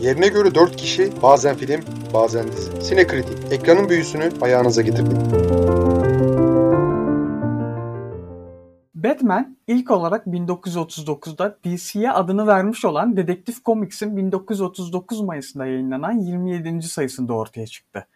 Yerine göre 4 kişi, bazen film, bazen dizi. Sinekritik, ekranın büyüsünü ayağınıza getirdik. Batman ilk olarak 1939'da DC'ye adını vermiş olan Dedektif Comics'in 1939 Mayıs'ında yayınlanan 27. sayısında ortaya çıktı.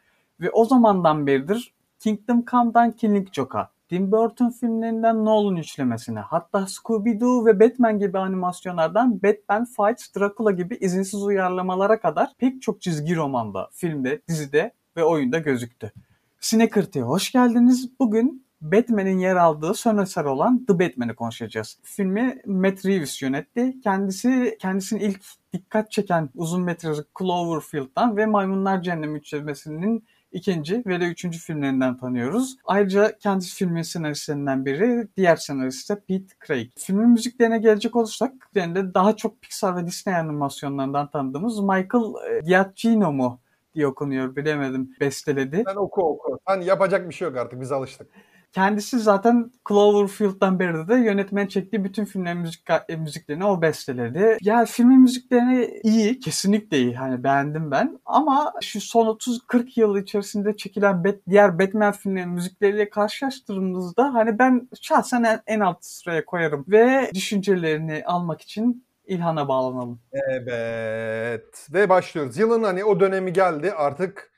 Ve o zamandan beridir Kingdom Come'dan Killing Joke'a, Tim Burton filmlerinden Nolan üçlemesine, hatta Scooby-Doo ve Batman gibi animasyonlardan Batman Fights Dracula gibi izinsiz uyarlamalara kadar pek çok çizgi romanda, filmde, dizide ve oyunda gözüktü. Sinekırtı'ya hoş geldiniz. Bugün Batman'in yer aldığı son eser olan The Batman'i konuşacağız. Filmi Matt Reeves yönetti. Kendisi kendisinin ilk dikkat çeken uzun metrajı Cloverfield'dan ve Maymunlar Cehennemi üçlemesinin ikinci ve de üçüncü filmlerinden tanıyoruz. Ayrıca kendisi filmin senaristlerinden biri, diğer senarist de Pete Craig. Filmin müziklerine gelecek olursak, de daha çok Pixar ve Disney animasyonlarından tanıdığımız Michael e, Giacchino mu diye okunuyor bilemedim besteledi. Sen oku oku. Hani yapacak bir şey yok artık biz alıştık. Kendisi zaten Cloverfield'dan beri de yönetmen çektiği bütün filmlerin müzik, e, müziklerini o besteledi. Ya filmin müziklerini iyi, kesinlikle iyi. Hani beğendim ben. Ama şu son 30-40 yıl içerisinde çekilen diğer Batman filmlerinin müzikleriyle karşılaştırdığımızda hani ben şahsen en, en alt sıraya koyarım. Ve düşüncelerini almak için İlhan'a bağlanalım. Evet. Ve başlıyoruz. Yılın hani o dönemi geldi artık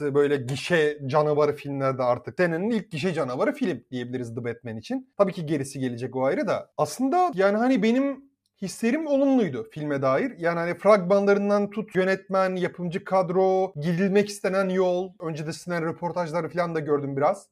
böyle gişe canavarı filmlerde artık senenin ilk gişe canavarı film diyebiliriz The Batman için. Tabii ki gerisi gelecek o ayrı da. Aslında yani hani benim hislerim olumluydu filme dair. Yani hani fragmanlarından tut yönetmen, yapımcı kadro, gidilmek istenen yol, öncesinden röportajları falan da gördüm biraz.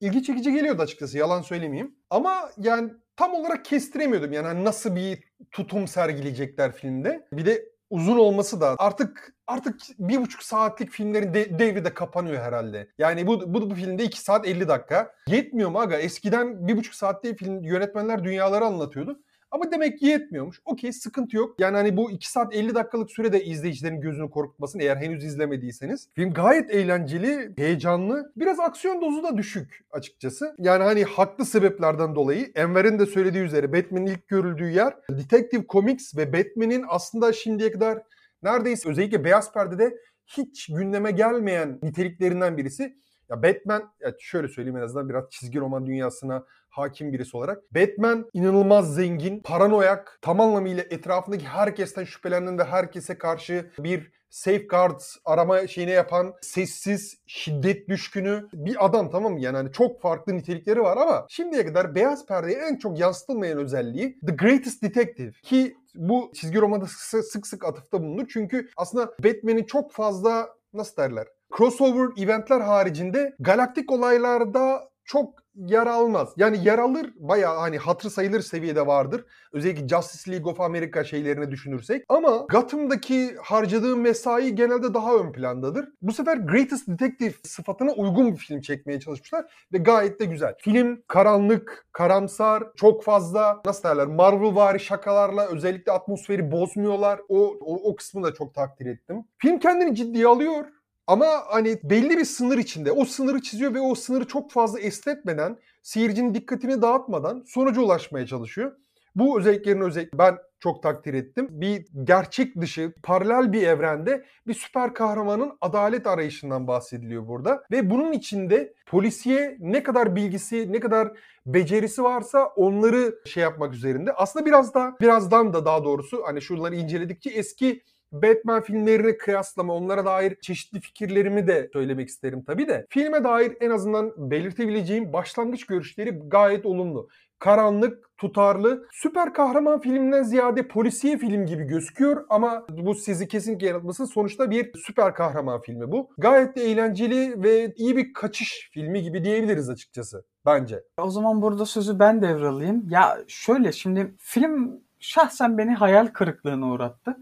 İlgi çekici geliyordu açıkçası yalan söylemeyeyim. Ama yani tam olarak kestiremiyordum yani hani nasıl bir tutum sergileyecekler filmde. Bir de uzun olması da artık artık bir buçuk saatlik filmlerin de, devri de kapanıyor herhalde. Yani bu, bu, bu filmde iki saat 50 dakika. Yetmiyor mu aga? Eskiden bir buçuk saatte film yönetmenler dünyaları anlatıyordu. Ama demek ki yetmiyormuş. Okey sıkıntı yok. Yani hani bu 2 saat 50 dakikalık sürede izleyicilerin gözünü korkutmasın eğer henüz izlemediyseniz. Film gayet eğlenceli, heyecanlı. Biraz aksiyon dozu da düşük açıkçası. Yani hani haklı sebeplerden dolayı Enver'in de söylediği üzere Batman'in ilk görüldüğü yer Detective Comics ve Batman'in aslında şimdiye kadar neredeyse özellikle Beyaz Perde'de hiç gündeme gelmeyen niteliklerinden birisi. Ya Batman, ya şöyle söyleyeyim en azından biraz çizgi roman dünyasına hakim birisi olarak. Batman inanılmaz zengin, paranoyak, tam anlamıyla etrafındaki herkesten şüphelenen ve herkese karşı bir safeguard arama şeyine yapan sessiz, şiddet düşkünü bir adam tamam mı? Yani hani çok farklı nitelikleri var ama şimdiye kadar beyaz perdeye en çok yansıtılmayan özelliği The Greatest Detective ki bu çizgi romanda sık sık atıfta bulunur. Çünkü aslında Batman'in çok fazla nasıl derler crossover eventler haricinde galaktik olaylarda çok yer almaz. Yani yer alır bayağı hani hatır sayılır seviyede vardır. Özellikle Justice League of America şeylerini düşünürsek. Ama Gotham'daki harcadığı mesai genelde daha ön plandadır. Bu sefer Greatest Detective sıfatına uygun bir film çekmeye çalışmışlar ve gayet de güzel. Film karanlık, karamsar, çok fazla nasıl derler Marvel vari şakalarla özellikle atmosferi bozmuyorlar. O, o, o kısmını da çok takdir ettim. Film kendini ciddiye alıyor ama hani belli bir sınır içinde o sınırı çiziyor ve o sınırı çok fazla esnetmeden, seyircinin dikkatini dağıtmadan sonuca ulaşmaya çalışıyor. Bu özelliklerini özellikle ben çok takdir ettim. Bir gerçek dışı, paralel bir evrende bir süper kahramanın adalet arayışından bahsediliyor burada. Ve bunun içinde polisiye ne kadar bilgisi, ne kadar becerisi varsa onları şey yapmak üzerinde. Aslında biraz da, birazdan da daha doğrusu hani şunları inceledikçe eski Batman filmlerini kıyaslama, onlara dair çeşitli fikirlerimi de söylemek isterim tabii de. Filme dair en azından belirtebileceğim başlangıç görüşleri gayet olumlu. Karanlık, tutarlı, süper kahraman filminden ziyade polisiye film gibi gözüküyor ama bu sizi kesinlikle yanıltmasın. Sonuçta bir süper kahraman filmi bu. Gayet de eğlenceli ve iyi bir kaçış filmi gibi diyebiliriz açıkçası bence. O zaman burada sözü ben devralayım. Ya şöyle şimdi film şahsen beni hayal kırıklığına uğrattı.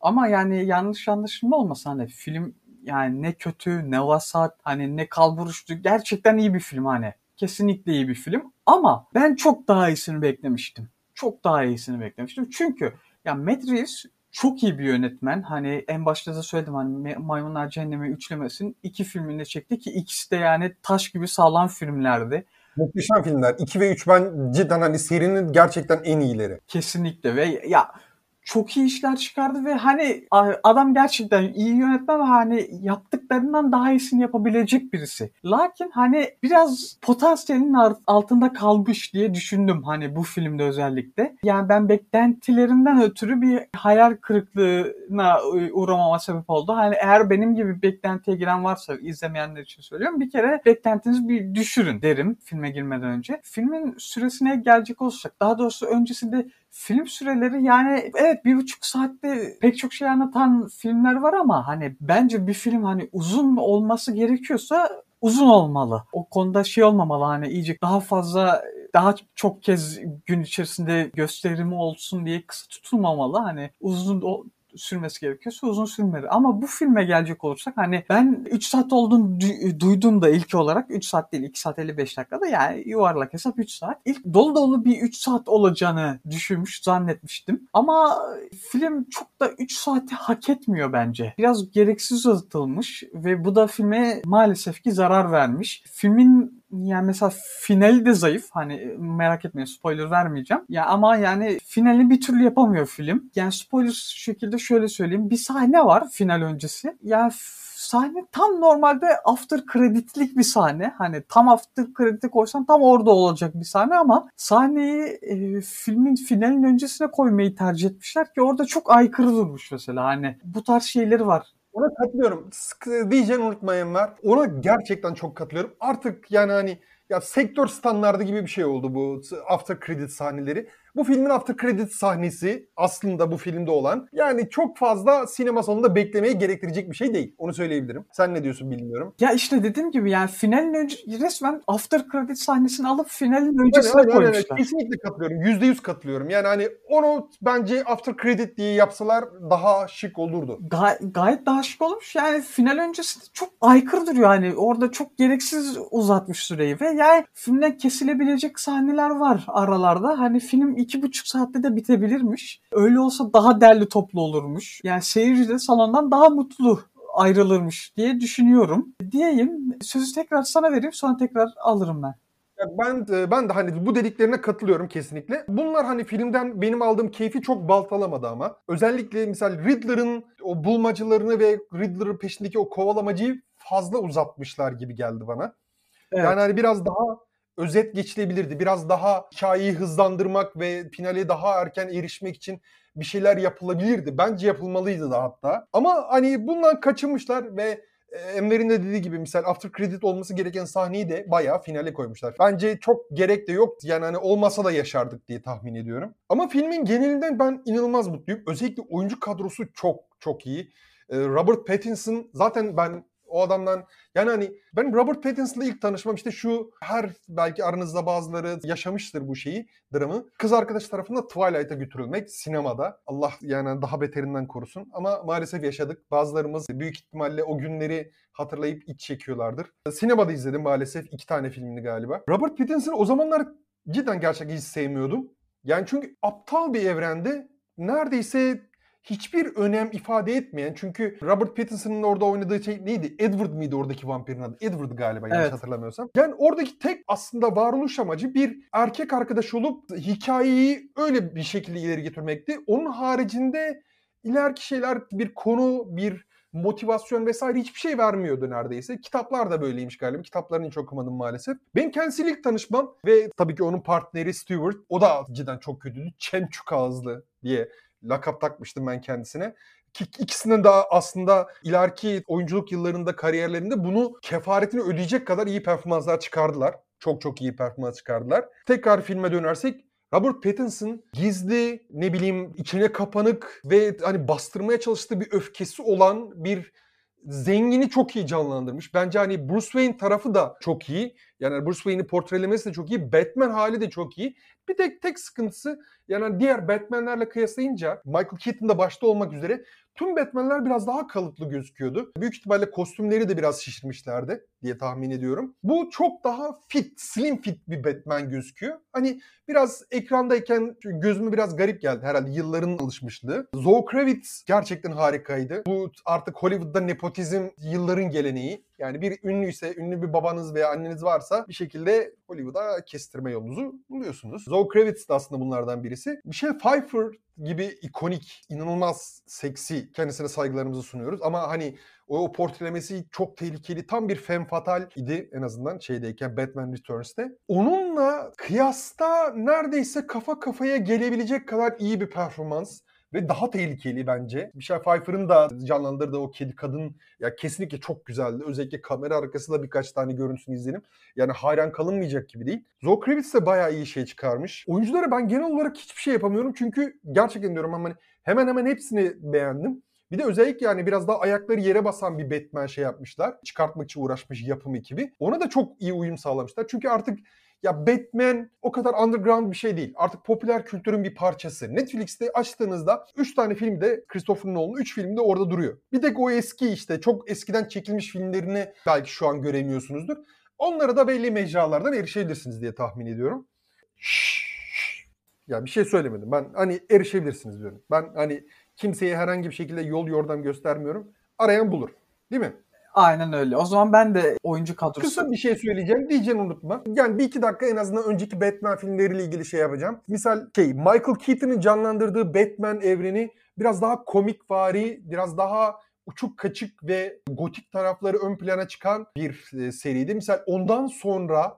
Ama yani yanlış anlaşılma olmasa hani film yani ne kötü ne vasat hani ne kalburuştu gerçekten iyi bir film hani. Kesinlikle iyi bir film ama ben çok daha iyisini beklemiştim. Çok daha iyisini beklemiştim. Çünkü ya Matt Reeves çok iyi bir yönetmen. Hani en başta da söyledim hani Maymunlar Cehennemi üçlemesinin iki filminde çekti ki ikisi de yani taş gibi sağlam filmlerdi. Muhteşem filmler. 2 ve 3 ben cidden hani serinin gerçekten en iyileri. Kesinlikle ve ya çok iyi işler çıkardı ve hani adam gerçekten iyi yönetmen ve hani yaptıklarından daha iyisini yapabilecek birisi. Lakin hani biraz potansiyelin altında kalmış diye düşündüm hani bu filmde özellikle. Yani ben beklentilerinden ötürü bir hayal kırıklığına uğramama sebep oldu. Hani eğer benim gibi beklentiye giren varsa izlemeyenler için söylüyorum. Bir kere beklentinizi bir düşürün derim filme girmeden önce. Filmin süresine gelecek olursak daha doğrusu öncesinde film süreleri yani evet bir buçuk saatte pek çok şey anlatan filmler var ama hani bence bir film hani uzun olması gerekiyorsa uzun olmalı. O konuda şey olmamalı hani iyice daha fazla daha çok kez gün içerisinde gösterimi olsun diye kısa tutulmamalı. Hani uzun sürmesi gerekiyorsa uzun sürmeli. Ama bu filme gelecek olursak hani ben 3 saat olduğunu du- duydum da ilk olarak 3 saat değil 2 saat 55 dakikada yani yuvarlak hesap 3 saat. İlk dolu dolu bir 3 saat olacağını düşünmüş zannetmiştim. Ama film çok da 3 saati hak etmiyor bence. Biraz gereksiz uzatılmış ve bu da filme maalesef ki zarar vermiş. Filmin yani mesela finali de zayıf. Hani e, merak etmeyin spoiler vermeyeceğim. Ya ama yani finalini bir türlü yapamıyor film. Yani spoiler şekilde şöyle söyleyeyim. Bir sahne var final öncesi. Yani sahne tam normalde after credit'lik bir sahne. Hani tam after credit'e koysan tam orada olacak bir sahne ama sahneyi e, filmin finalin öncesine koymayı tercih etmişler ki orada çok aykırı durmuş mesela. Hani bu tarz şeyleri var. Ona katılıyorum. Diyeceğini unutmayın var. Ona gerçekten çok katılıyorum. Artık yani hani ya sektör standardı gibi bir şey oldu bu after credit sahneleri. Bu filmin after credit sahnesi aslında bu filmde olan yani çok fazla sinema salonunda beklemeye gerektirecek bir şey değil. Onu söyleyebilirim. Sen ne diyorsun bilmiyorum. Ya işte dediğim gibi yani finalin önce resmen after credit sahnesini alıp finalin öncesine evet, koymuşlar. Evet, kesinlikle katılıyorum. %100 katılıyorum. Yani hani onu bence after credit diye yapsalar daha şık olurdu. Gay- gayet daha şık olmuş. Yani final öncesi çok aykırı duruyor. Hani orada çok gereksiz uzatmış süreyi ve yani filmden kesilebilecek sahneler var aralarda. Hani film iki buçuk saatte de bitebilirmiş. Öyle olsa daha derli toplu olurmuş. Yani seyirci de salondan daha mutlu ayrılırmış diye düşünüyorum. Diyeyim sözü tekrar sana vereyim sonra tekrar alırım ben. Ben ben de hani bu dediklerine katılıyorum kesinlikle. Bunlar hani filmden benim aldığım keyfi çok baltalamadı ama. Özellikle misal Riddler'ın o bulmacalarını ve Riddler'ın peşindeki o kovalamacıyı fazla uzatmışlar gibi geldi bana. Evet. Yani hani biraz daha özet geçilebilirdi. Biraz daha hikayeyi hızlandırmak ve finale daha erken erişmek için bir şeyler yapılabilirdi. Bence yapılmalıydı da hatta. Ama hani bundan kaçınmışlar ve e, Enver'in de dediği gibi misal after credit olması gereken sahneyi de bayağı finale koymuşlar. Bence çok gerek de yok. Yani hani olmasa da yaşardık diye tahmin ediyorum. Ama filmin genelinden ben inanılmaz mutluyum. Özellikle oyuncu kadrosu çok çok iyi. E, Robert Pattinson zaten ben o adamdan yani hani ben Robert Pattinson'la ilk tanışmam işte şu her belki aranızda bazıları yaşamıştır bu şeyi dramı. Kız arkadaş tarafından Twilight'a götürülmek sinemada. Allah yani daha beterinden korusun ama maalesef yaşadık. Bazılarımız büyük ihtimalle o günleri hatırlayıp iç çekiyorlardır. Sinemada izledim maalesef iki tane filmini galiba. Robert Pattinson o zamanlar cidden gerçekten hiç sevmiyordum. Yani çünkü aptal bir evrende neredeyse hiçbir önem ifade etmeyen çünkü Robert Pattinson'ın orada oynadığı şey neydi? Edward mıydı oradaki vampirin adı? Edward galiba yanlış evet. hatırlamıyorsam. Yani oradaki tek aslında varoluş amacı bir erkek arkadaş olup hikayeyi öyle bir şekilde ileri getirmekti. Onun haricinde ileriki şeyler bir konu, bir motivasyon vesaire hiçbir şey vermiyordu neredeyse. Kitaplar da böyleymiş galiba. Kitaplarını hiç okumadım maalesef. Ben kendisiyle ilk tanışmam ve tabii ki onun partneri Stewart. O da cidden çok kötüydü. Çemçuk ağızlı diye lakap takmıştım ben kendisine. Ki ikisinin de aslında ileriki oyunculuk yıllarında kariyerlerinde bunu kefaretini ödeyecek kadar iyi performanslar çıkardılar. Çok çok iyi performans çıkardılar. Tekrar filme dönersek Robert Pattinson gizli ne bileyim içine kapanık ve hani bastırmaya çalıştığı bir öfkesi olan bir zengini çok iyi canlandırmış. Bence hani Bruce Wayne tarafı da çok iyi. Yani Bruce Wayne'i portrelemesi de çok iyi. Batman hali de çok iyi. Bir tek tek sıkıntısı yani diğer Batman'lerle kıyaslayınca Michael Keaton da başta olmak üzere tüm Batman'ler biraz daha kalıplı gözüküyordu. Büyük ihtimalle kostümleri de biraz şişirmişlerdi diye tahmin ediyorum. Bu çok daha fit, slim fit bir Batman gözüküyor. Hani biraz ekrandayken gözüme biraz garip geldi herhalde yılların alışmışlığı. Zoe Kravitz gerçekten harikaydı. Bu artık Hollywood'da nepotizm yılların geleneği. Yani bir ünlüyse, ünlü bir babanız veya anneniz varsa bir şekilde Hollywood'a kestirme yolunuzu buluyorsunuz. Zoe Kravitz de aslında bunlardan birisi. Michelle Pfeiffer gibi ikonik, inanılmaz seksi kendisine saygılarımızı sunuyoruz. Ama hani o, o portrelemesi çok tehlikeli. Tam bir femme fatal idi en azından şeydeyken Batman Returns'te. Onunla kıyasta neredeyse kafa kafaya gelebilecek kadar iyi bir performans ve daha tehlikeli bence. Michelle Pfeiffer'ın da canlandırdığı o kedi kadın ya kesinlikle çok güzeldi. Özellikle kamera arkasında birkaç tane görüntüsünü izledim. Yani hayran kalınmayacak gibi değil. Zoe Kravitz de bayağı iyi şey çıkarmış. Oyunculara ben genel olarak hiçbir şey yapamıyorum. Çünkü gerçekten diyorum hani hemen hemen hepsini beğendim. Bir de özellikle yani biraz daha ayakları yere basan bir Batman şey yapmışlar. Çıkartmak için uğraşmış yapım ekibi. Ona da çok iyi uyum sağlamışlar. Çünkü artık ya Batman o kadar underground bir şey değil. Artık popüler kültürün bir parçası. Netflix'te açtığınızda 3 tane film de Christopher Nolan'ın 3 filmi de orada duruyor. Bir tek o eski işte çok eskiden çekilmiş filmlerini belki şu an göremiyorsunuzdur. Onlara da belli mecralardan erişebilirsiniz diye tahmin ediyorum. Ya bir şey söylemedim. Ben hani erişebilirsiniz diyorum. Ben hani kimseye herhangi bir şekilde yol yordam göstermiyorum. Arayan bulur. Değil mi? Aynen öyle. O zaman ben de oyuncu kadrosu... Kısa bir şey söyleyeceğim. Diyeceğini unutma. Yani bir iki dakika en azından önceki Batman filmleriyle ilgili şey yapacağım. Misal şey Michael Keaton'ın canlandırdığı Batman evreni biraz daha komik vari, biraz daha uçuk kaçık ve gotik tarafları ön plana çıkan bir e, seriydi. Misal ondan sonra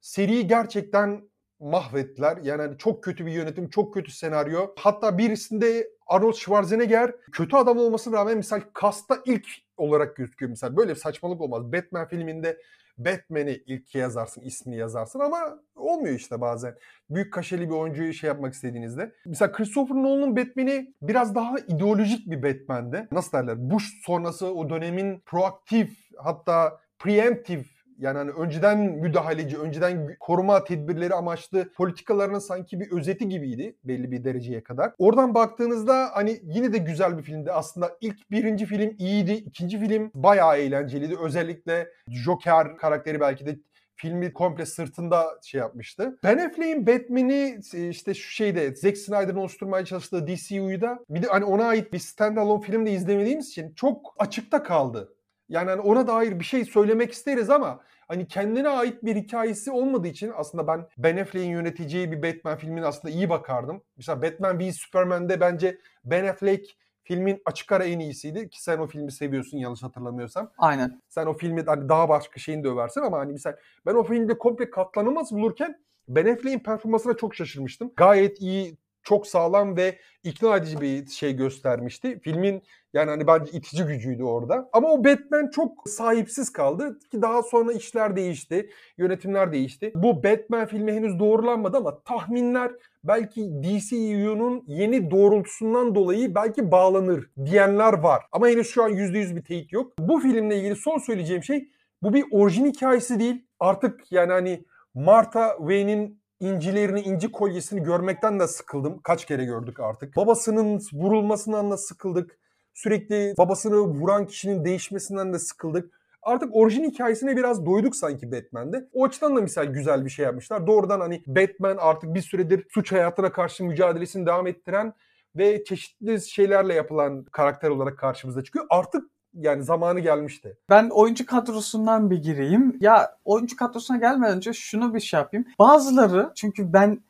seriyi gerçekten mahvettiler. Yani hani çok kötü bir yönetim, çok kötü senaryo. Hatta birisinde Arnold Schwarzenegger kötü adam olmasına rağmen misal kasta ilk olarak gözüküyor misal. Böyle bir saçmalık olmaz. Batman filminde Batman'i ilk yazarsın, ismini yazarsın ama olmuyor işte bazen. Büyük kaşeli bir oyuncuyu şey yapmak istediğinizde. Mesela Christopher Nolan'ın Batman'i biraz daha ideolojik bir Batman'di. Nasıl derler? Bush sonrası o dönemin proaktif hatta preemptive yani hani önceden müdahaleci, önceden koruma tedbirleri amaçlı politikalarının sanki bir özeti gibiydi belli bir dereceye kadar. Oradan baktığınızda hani yine de güzel bir filmdi. Aslında ilk birinci film iyiydi. ikinci film bayağı eğlenceliydi. Özellikle Joker karakteri belki de filmi komple sırtında şey yapmıştı. Ben Affleck'in Batman'i e, işte şu şeyde Zack Snyder'ın oluşturmaya çalıştığı DCU'da bir de hani ona ait bir standalone film de izlemediğimiz için çok açıkta kaldı. Yani hani ona dair bir şey söylemek isteriz ama hani kendine ait bir hikayesi olmadığı için aslında ben Ben Affleck'in yöneteceği bir Batman filmin aslında iyi bakardım. Mesela Batman v Superman'de bence Ben Affleck filmin açık ara en iyisiydi ki sen o filmi seviyorsun yanlış hatırlamıyorsam. Aynen. Sen o filmi hani daha başka şeyini de översin ama hani mesela ben o filmde komple katlanılmaz bulurken Ben Affleck'in performansına çok şaşırmıştım. Gayet iyi çok sağlam ve ikna edici bir şey göstermişti. Filmin yani hani bence itici gücüydü orada. Ama o Batman çok sahipsiz kaldı ki daha sonra işler değişti. Yönetimler değişti. Bu Batman filmi henüz doğrulanmadı ama tahminler belki DCU'nun yeni doğrultusundan dolayı belki bağlanır diyenler var. Ama henüz şu an %100 bir teyit yok. Bu filmle ilgili son söyleyeceğim şey bu bir orijin hikayesi değil. Artık yani hani Martha Wayne'in incilerini, inci kolyesini görmekten de sıkıldım. Kaç kere gördük artık. Babasının vurulmasından da sıkıldık. Sürekli babasını vuran kişinin değişmesinden de sıkıldık. Artık orijin hikayesine biraz doyduk sanki Batman'de. O açıdan da misal güzel bir şey yapmışlar. Doğrudan hani Batman artık bir süredir suç hayatına karşı mücadelesini devam ettiren ve çeşitli şeylerle yapılan karakter olarak karşımıza çıkıyor. Artık yani zamanı gelmişti. Ben oyuncu kadrosundan bir gireyim. Ya oyuncu kadrosuna gelmeden önce şunu bir şey yapayım. Bazıları çünkü ben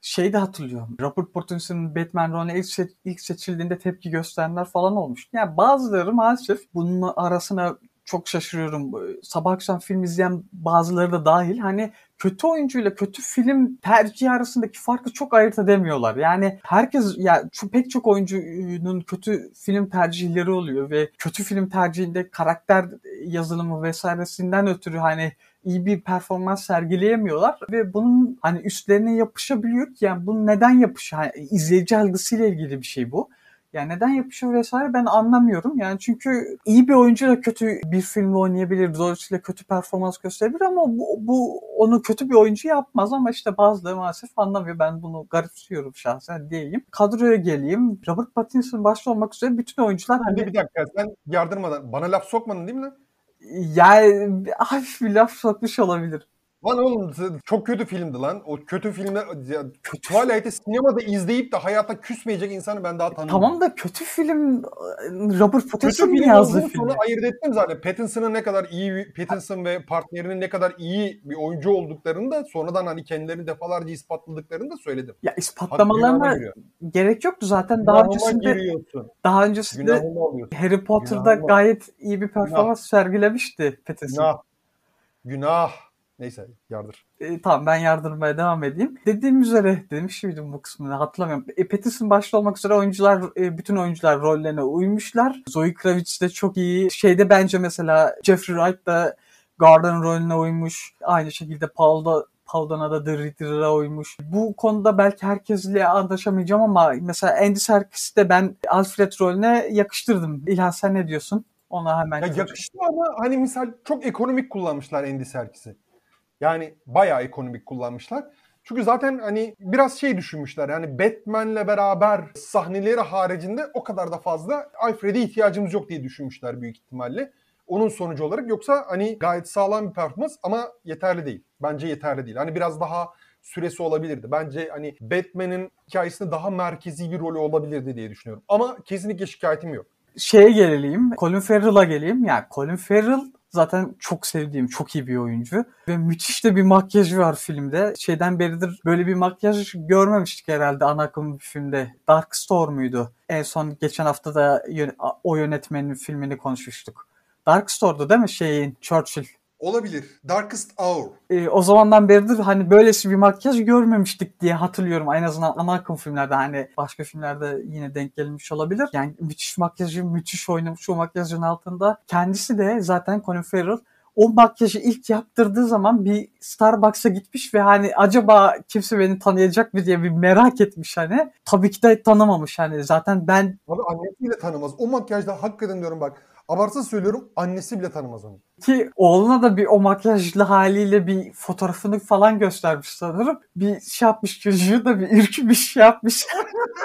şeyi de hatırlıyorum. Robert Pattinson'ın Batman rolüne ilk, se- ilk seçildiğinde tepki gösterenler falan olmuş. Yani bazıları maalesef bunun arasına çok şaşırıyorum. Sabah akşam film izleyen bazıları da dahil. Hani kötü oyuncuyla kötü film tercihi arasındaki farkı çok ayırt edemiyorlar. Yani herkes ya şu pek çok oyuncunun kötü film tercihleri oluyor ve kötü film tercihinde karakter yazılımı vesairesinden ötürü hani iyi bir performans sergileyemiyorlar ve bunun hani üstlerine yapışabiliyor ki yani bu neden yapışıyor? Yani izleyici algısıyla ilgili bir şey bu. Yani neden yapışıyor vesaire ben anlamıyorum. Yani çünkü iyi bir oyuncu da kötü bir filmde oynayabilir. Dolayısıyla kötü performans gösterebilir ama bu, bu onu kötü bir oyuncu yapmaz ama işte bazıları maalesef anlamıyor. Ben bunu garipsiyorum şahsen diyeyim. Kadroya geleyim. Robert Pattinson başta olmak üzere bütün oyuncular hani... Bir dakika sen yardırmadan bana laf sokmadın değil mi lan? Yani hafif bir laf sokmuş olabilir. Lan oğlum çok kötü filmdi lan. O kötü filmde ya, Twilight'ı sinemada izleyip de hayata küsmeyecek insanı ben daha tanımıyorum. Tamam da kötü film Robert Kötü Pattinson'ın film yazdığı olduğunu film. sonra ayırt ettim zaten. Pattinson'ın ne kadar iyi Pattinson ve partnerinin ne kadar iyi bir oyuncu olduklarını da sonradan hani kendilerini defalarca ispatladıklarını da söyledim. Ya ispatlamalarına gerek yoktu zaten. Daha Günahıma öncesinde giriyorsun. daha öncesinde. Harry Potter'da Günahıma- gayet iyi bir performans sergilemişti Pattinson. Günah. Günah. Neyse yardır. E, tamam ben yardırmaya devam edeyim. Dediğim üzere demiş miydim bu kısmını hatırlamıyorum. E, Pattinson başta olmak üzere oyuncular e, bütün oyuncular rollerine uymuşlar. Zoe Kravitz de çok iyi. Şeyde bence mesela Jeffrey Wright da Garden rolüne uymuş. Aynı şekilde Paul da Paul Dano da The uymuş. Bu konuda belki herkesle anlaşamayacağım ama mesela Andy Serkis'i de ben Alfred rolüne yakıştırdım. İlhan sen ne diyorsun? Ona hemen Ya yakıştı ama hani misal çok ekonomik kullanmışlar Andy Serkis'i. Yani bayağı ekonomik kullanmışlar. Çünkü zaten hani biraz şey düşünmüşler yani Batman'le beraber sahneleri haricinde o kadar da fazla Alfred'e ihtiyacımız yok diye düşünmüşler büyük ihtimalle. Onun sonucu olarak yoksa hani gayet sağlam bir performans ama yeterli değil. Bence yeterli değil. Hani biraz daha süresi olabilirdi. Bence hani Batman'in hikayesinde daha merkezi bir rolü olabilirdi diye düşünüyorum. Ama kesinlikle şikayetim yok. şeye geleyim. Colin Farrell'a geleyim. Yani Colin Farrell zaten çok sevdiğim, çok iyi bir oyuncu. Ve müthiş de bir makyajı var filmde. Şeyden beridir böyle bir makyaj görmemiştik herhalde ana akım bir filmde. Dark Storm'uydu. En son geçen hafta da o yönetmenin filmini konuşmuştuk. Dark Store'du değil mi şeyin Churchill? Olabilir. Darkest Hour. Ee, o zamandan beridir hani böylesi bir makyaj görmemiştik diye hatırlıyorum. En azından ana akım filmlerde hani başka filmlerde yine denk gelmiş olabilir. Yani müthiş makyajı, müthiş oynamış o makyajın altında. Kendisi de zaten Colin Farrell o makyajı ilk yaptırdığı zaman bir Starbucks'a gitmiş ve hani acaba kimse beni tanıyacak mı diye bir merak etmiş hani. Tabii ki de tanımamış hani. Zaten ben Abi annesi bile tanımaz. O makyajda hakikaten diyorum bak. Abartsız söylüyorum annesi bile tanımaz onu. Ki oğluna da bir o makyajlı haliyle bir fotoğrafını falan göstermiş sanırım. Bir şey yapmış çocuğu da bir ürkmüş şey yapmış.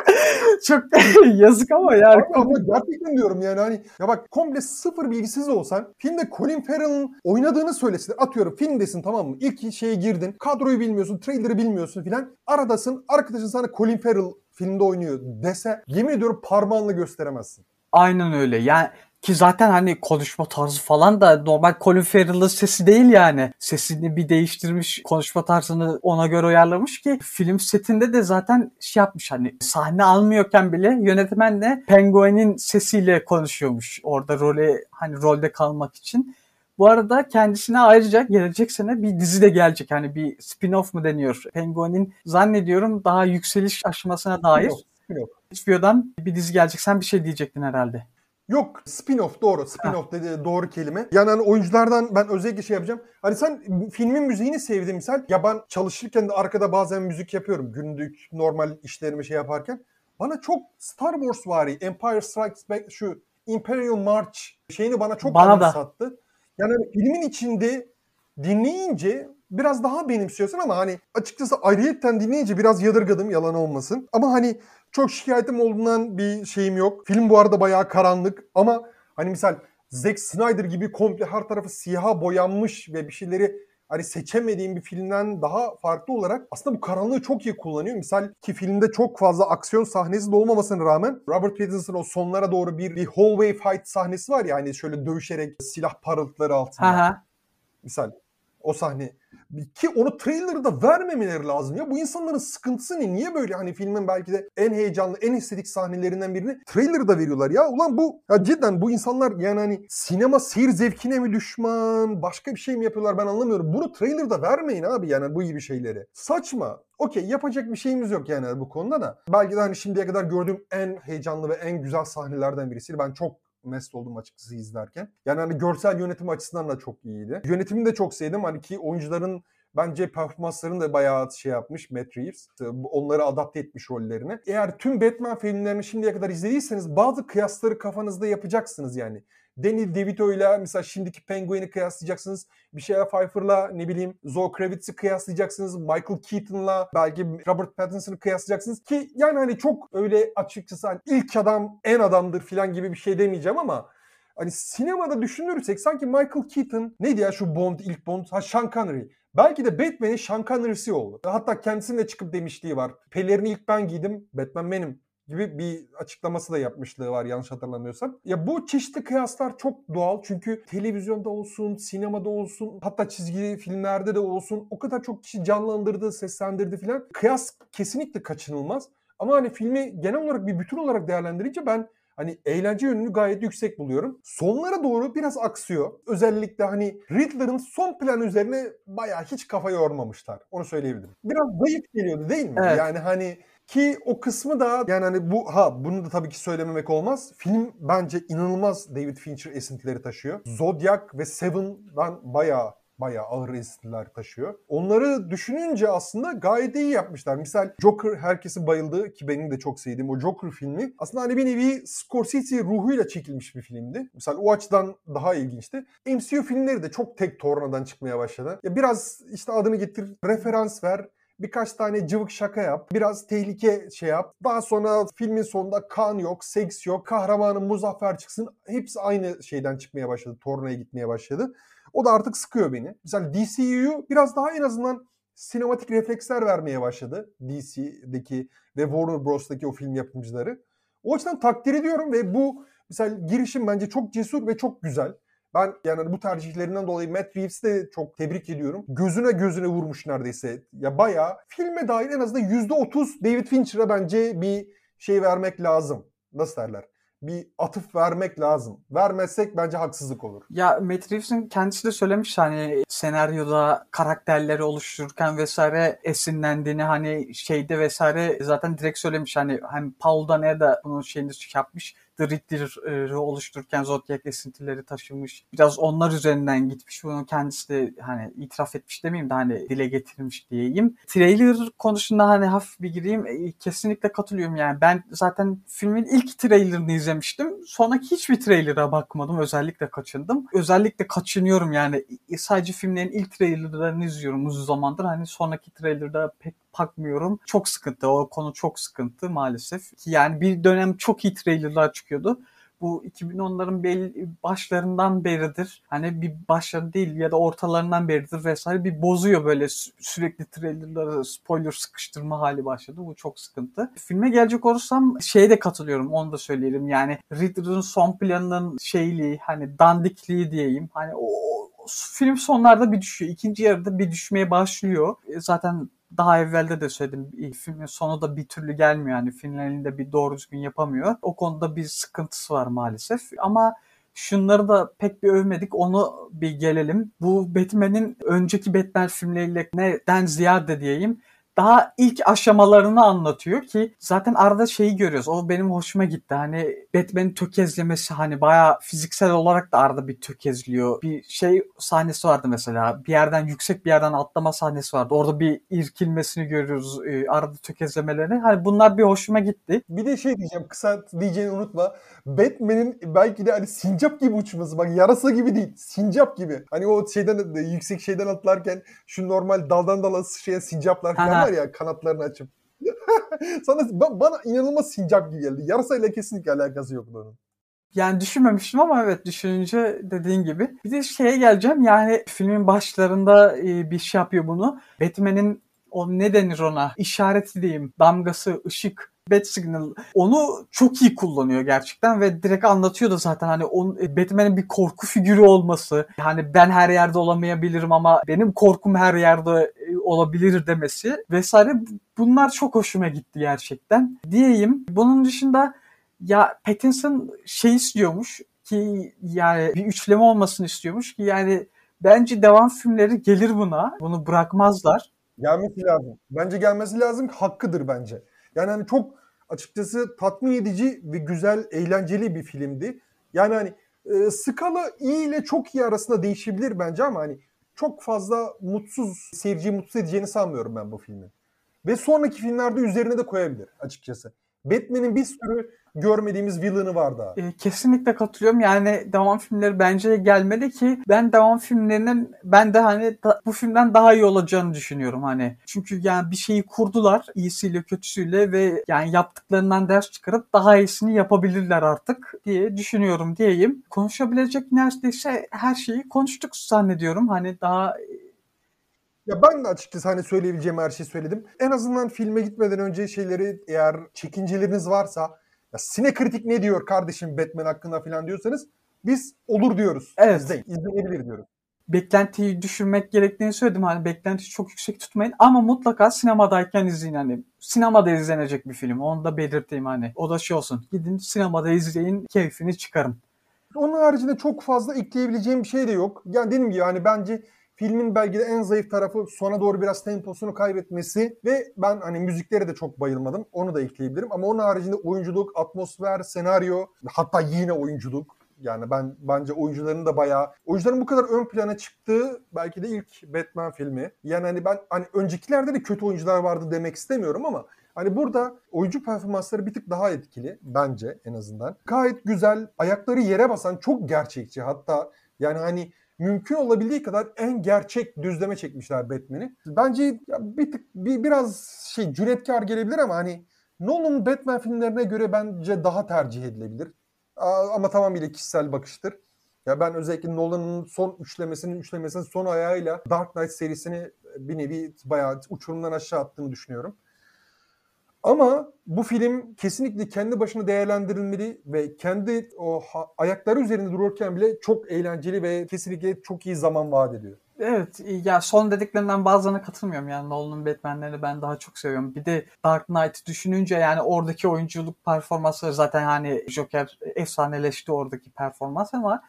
Çok yazık ama yani. Abi ama gerçekten diyorum yani hani ya bak komple sıfır bilgisiz olsan filmde Colin Farrell'ın oynadığını söylesin. Atıyorum filmdesin tamam mı? İlk şeye girdin. Kadroyu bilmiyorsun, trailer'ı bilmiyorsun filan. Aradasın. Arkadaşın sana Colin Farrell filmde oynuyor dese yemin ediyorum parmağınla gösteremezsin. Aynen öyle. Yani ki zaten hani konuşma tarzı falan da normal Colin Farrell'ın sesi değil yani. Sesini bir değiştirmiş, konuşma tarzını ona göre uyarlamış ki film setinde de zaten şey yapmış hani sahne almıyorken bile yönetmenle Penguin'in sesiyle konuşuyormuş. Orada role hani rolde kalmak için. Bu arada kendisine ayrıca gelecek sene bir dizi de gelecek. Hani bir spin-off mu deniyor? Penguin'in zannediyorum daha yükseliş aşamasına dair Spin-off, spin-off. HBO'dan bir dizi gelecek. Sen bir şey diyecektin herhalde. Yok spin-off doğru. Spin-off dedi doğru kelime. Yani hani oyunculardan ben özellikle şey yapacağım. Hani sen filmin müziğini sevdin misal. Ya ben çalışırken de arkada bazen müzik yapıyorum. Günlük normal işlerimi şey yaparken. Bana çok Star Wars vari Empire Strikes Back şu Imperial March şeyini bana çok Bana da. Yani hani filmin içinde dinleyince biraz daha benimsiyorsun ama hani açıkçası ayrıyetten dinleyince biraz yadırgadım yalan olmasın. Ama hani çok şikayetim olduğundan bir şeyim yok. Film bu arada bayağı karanlık ama hani misal Zack Snyder gibi komple her tarafı siyaha boyanmış ve bir şeyleri hani seçemediğim bir filmden daha farklı olarak aslında bu karanlığı çok iyi kullanıyor. Misal ki filmde çok fazla aksiyon sahnesi de olmamasına rağmen Robert Pattinson o sonlara doğru bir, bir hallway fight sahnesi var ya hani şöyle dövüşerek silah parıltıları altında. Ha ha. Misal o sahne. Ki onu trailer'da vermemeleri lazım ya. Bu insanların sıkıntısı ne? Niye böyle hani filmin belki de en heyecanlı, en estetik sahnelerinden birini trailer'da veriyorlar ya. Ulan bu ya cidden bu insanlar yani hani sinema seyir zevkine mi düşman? Başka bir şey mi yapıyorlar ben anlamıyorum. Bunu trailer'da vermeyin abi yani bu gibi şeyleri. Saçma. Okey yapacak bir şeyimiz yok yani bu konuda da. Belki de hani şimdiye kadar gördüğüm en heyecanlı ve en güzel sahnelerden birisi. Ben çok mest oldum açıkçası izlerken. Yani hani görsel yönetim açısından da çok iyiydi. Yönetimini de çok sevdim. Hani ki oyuncuların bence performanslarını da bayağı şey yapmış Matt Reeves. Onları adapte etmiş rollerine. Eğer tüm Batman filmlerini şimdiye kadar izlediyseniz bazı kıyasları kafanızda yapacaksınız yani. Danny DeVito ile mesela şimdiki Penguin'i kıyaslayacaksınız. Bir şeyler Pfeiffer'la ne bileyim Zoe Kravitz'i kıyaslayacaksınız. Michael Keaton'la belki Robert Pattinson'ı kıyaslayacaksınız. Ki yani hani çok öyle açıkçası hani ilk adam en adamdır falan gibi bir şey demeyeceğim ama hani sinemada düşünürsek sanki Michael Keaton neydi ya şu Bond ilk Bond ha Sean Connery. Belki de Batman'in Sean Connery'si oldu. Hatta kendisinin de çıkıp demişliği var. Pelerini ilk ben giydim, Batman benim gibi bir açıklaması da yapmışlığı var yanlış hatırlamıyorsam. Ya bu çeşitli kıyaslar çok doğal çünkü televizyonda olsun, sinemada olsun, hatta çizgi filmlerde de olsun o kadar çok kişi canlandırdı, seslendirdi filan. Kıyas kesinlikle kaçınılmaz. Ama hani filmi genel olarak bir bütün olarak değerlendirince ben hani eğlence yönünü gayet yüksek buluyorum. Sonlara doğru biraz aksıyor. Özellikle hani Riddler'ın son plan üzerine bayağı hiç kafa yormamışlar. Onu söyleyebilirim. Biraz zayıf geliyordu değil mi? Evet. Yani hani ki o kısmı da yani hani bu ha bunu da tabii ki söylememek olmaz. Film bence inanılmaz David Fincher esintileri taşıyor. Zodiac ve Seven'dan bayağı bayağı ağır esintiler taşıyor. Onları düşününce aslında gayet iyi yapmışlar. Misal Joker herkesin bayıldığı ki benim de çok sevdiğim o Joker filmi aslında hani bir nevi Scorsese ruhuyla çekilmiş bir filmdi. Misal o açıdan daha ilginçti. MCU filmleri de çok tek tornadan çıkmaya başladı. Ya biraz işte adını getir, referans ver, birkaç tane cıvık şaka yap, biraz tehlike şey yap. Daha sonra filmin sonunda kan yok, seks yok, kahramanın muzaffer çıksın. Hepsi aynı şeyden çıkmaya başladı, tornaya gitmeye başladı. O da artık sıkıyor beni. Mesela DCU biraz daha en azından sinematik refleksler vermeye başladı. DC'deki ve Warner Bros'taki o film yapımcıları. O açıdan takdir ediyorum ve bu mesela girişim bence çok cesur ve çok güzel. Ben yani bu tercihlerinden dolayı Matt Reeves'i de çok tebrik ediyorum. Gözüne gözüne vurmuş neredeyse. Ya bayağı filme dair en azından %30 David Fincher'a bence bir şey vermek lazım. Nasıl derler? bir atıf vermek lazım. Vermezsek bence haksızlık olur. Ya Matt Reeves'in kendisi de söylemiş hani senaryoda karakterleri oluştururken vesaire esinlendiğini hani şeyde vesaire zaten direkt söylemiş hani hem Paul Dano'ya da bunun şeyini yapmış. The Riddler'ı oluştururken Zodiac esintileri taşımış. Biraz onlar üzerinden gitmiş. Bunu kendisi de hani itiraf etmiş demeyeyim de hani dile getirmiş diyeyim. Trailer konusunda hani hafif bir gireyim. E, kesinlikle katılıyorum yani. Ben zaten filmin ilk trailerını izlemiştim. Sonraki hiçbir trailer'a bakmadım. Özellikle kaçındım. Özellikle kaçınıyorum yani. Sadece filmlerin ilk trailerlarını izliyorum uzun zamandır. Hani sonraki trailer'da pek bakmıyorum. Çok sıkıntı. O konu çok sıkıntı maalesef. Yani bir dönem çok iyi trailerlar çıkıyordu bu 2010'ların belli başlarından beridir. Hani bir başları değil ya da ortalarından beridir vesaire bir bozuyor böyle sürekli trailerları spoiler sıkıştırma hali başladı. Bu çok sıkıntı. Filme gelecek olursam şeye de katılıyorum onu da söyleyelim. Yani Riddler'ın son planının şeyliği hani dandikliği diyeyim. Hani o film sonlarda bir düşüyor. İkinci yarıda bir düşmeye başlıyor. E, zaten daha evvelde de söyledim filmin sonu da bir türlü gelmiyor yani finalinde bir doğru düzgün yapamıyor. O konuda bir sıkıntısı var maalesef ama şunları da pek bir övmedik onu bir gelelim. Bu Batman'in önceki Batman filmleriyle neden ziyade diyeyim daha ilk aşamalarını anlatıyor ki zaten arada şeyi görüyoruz. O benim hoşuma gitti. Hani Batman'in tökezlemesi hani bayağı fiziksel olarak da arada bir tökezliyor. Bir şey sahnesi vardı mesela. Bir yerden yüksek bir yerden atlama sahnesi vardı. Orada bir irkilmesini görüyoruz. E, arada tökezlemelerini. Hani bunlar bir hoşuma gitti. Bir de şey diyeceğim kısa diyeceğini unutma. Batman'in belki de hani sincap gibi uçması. Bak yarasa gibi değil. Sincap gibi. Hani o şeyden yüksek şeyden atlarken şu normal daldan dala şeye sincaplar falan var ya kanatlarını açıp. Sana bana inanılmaz sincap gibi geldi. Yarasayla kesinlikle alakası yok onun. Yani düşünmemiştim ama evet düşününce dediğin gibi. Bir de şeye geleceğim yani filmin başlarında e, bir şey yapıyor bunu. Batman'in o ne denir ona işareti diyeyim damgası ışık Bat Signal onu çok iyi kullanıyor gerçekten ve direkt anlatıyor da zaten hani e, Batman'in bir korku figürü olması hani ben her yerde olamayabilirim ama benim korkum her yerde e, olabilir demesi vesaire bunlar çok hoşuma gitti gerçekten diyeyim. Bunun dışında ya Pattinson şey istiyormuş ki yani bir üçleme olmasını istiyormuş ki yani bence devam filmleri gelir buna. Bunu bırakmazlar. Gelmesi lazım. Bence gelmesi lazım. Hakkıdır bence. Yani hani çok açıkçası tatmin edici ve güzel, eğlenceli bir filmdi. Yani hani e, skala iyi ile çok iyi arasında değişebilir bence ama hani çok fazla mutsuz, seyirciyi mutsuz edeceğini sanmıyorum ben bu filmin. Ve sonraki filmlerde üzerine de koyabilir açıkçası. Batman'in bir sürü görmediğimiz villain'ı var daha. E, kesinlikle katılıyorum. Yani devam filmleri bence gelmeli ki ben devam filmlerinin ben de hani da, bu filmden daha iyi olacağını düşünüyorum hani. Çünkü yani bir şeyi kurdular iyisiyle kötüsüyle ve yani yaptıklarından ders çıkarıp daha iyisini yapabilirler artık diye düşünüyorum diyeyim. Konuşabilecek neredeyse her şeyi konuştuk zannediyorum. Hani daha Ya ben de açıkçası hani söyleyebileceğim her şeyi söyledim. En azından filme gitmeden önce şeyleri eğer çekinceleriniz varsa ya sine kritik ne diyor kardeşim Batman hakkında falan diyorsanız biz olur diyoruz. Evet. İzleyin. İzlenebilir diyoruz. beklentiyi düşürmek gerektiğini söyledim. Hani beklentiyi çok yüksek tutmayın ama mutlaka sinemadayken izleyin hani. Sinemada izlenecek bir film. Onu da belirteyim hani. O da şey olsun. Gidin sinemada izleyin, keyfini çıkarın. Onun haricinde çok fazla ekleyebileceğim bir şey de yok. Yani dediğim gibi hani bence filmin belki de en zayıf tarafı sona doğru biraz temposunu kaybetmesi ve ben hani müziklere de çok bayılmadım. Onu da ekleyebilirim ama onun haricinde oyunculuk, atmosfer, senaryo hatta yine oyunculuk yani ben bence oyuncuların da bayağı oyuncuların bu kadar ön plana çıktığı belki de ilk Batman filmi. Yani hani ben hani öncekilerde de kötü oyuncular vardı demek istemiyorum ama Hani burada oyuncu performansları bir tık daha etkili bence en azından. Gayet güzel, ayakları yere basan çok gerçekçi. Hatta yani hani mümkün olabildiği kadar en gerçek düzleme çekmişler Batman'i. Bence bir tık bir, biraz şey cüretkar gelebilir ama hani Nolan'ın Batman filmlerine göre bence daha tercih edilebilir. Ama tamamıyla kişisel bakıştır. Ya ben özellikle Nolan'ın son üçlemesinin üçlemesinin son ayağıyla Dark Knight serisini bir nevi bayağı uçurumdan aşağı attığını düşünüyorum. Ama bu film kesinlikle kendi başına değerlendirilmeli ve kendi o ayakları üzerinde dururken bile çok eğlenceli ve kesinlikle çok iyi zaman vaat ediyor. Evet ya son dediklerinden bazılarına katılmıyorum yani Nolan'ın Batman'lerini ben daha çok seviyorum. Bir de Dark Knight düşününce yani oradaki oyunculuk performansları zaten hani Joker efsaneleşti oradaki performans ama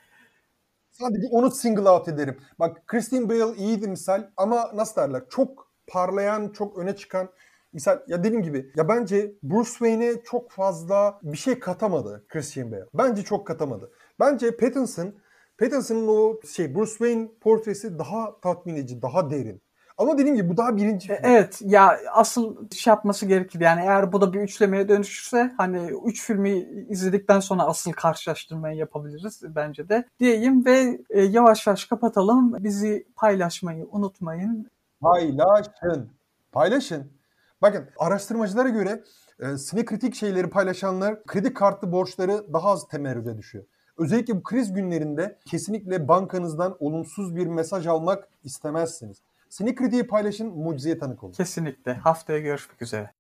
Sadece onu single out ederim. Bak Christian Bale iyiydi misal ama nasıl derler çok parlayan, çok öne çıkan misal ya dediğim gibi ya bence Bruce Wayne'e çok fazla bir şey katamadı Christian Bale. Bence çok katamadı. Bence Pattinson Pattinson'ın o şey Bruce Wayne portresi daha tatmin edici, daha derin. Ama dediğim gibi bu daha birinci film. Evet ya asıl şey yapması gerekir. Yani eğer bu da bir üçlemeye dönüşürse hani üç filmi izledikten sonra asıl karşılaştırmayı yapabiliriz bence de. Diyeyim ve e, yavaş yavaş kapatalım. Bizi paylaşmayı unutmayın. Paylaşın. Paylaşın. Bakın araştırmacılara göre e, sinekritik şeyleri paylaşanlar kredi kartı borçları daha az temerrüde düşüyor. Özellikle bu kriz günlerinde kesinlikle bankanızdan olumsuz bir mesaj almak istemezsiniz. Sinekritiği paylaşın, mucizeye tanık olun. Kesinlikle. Haftaya görüşmek üzere.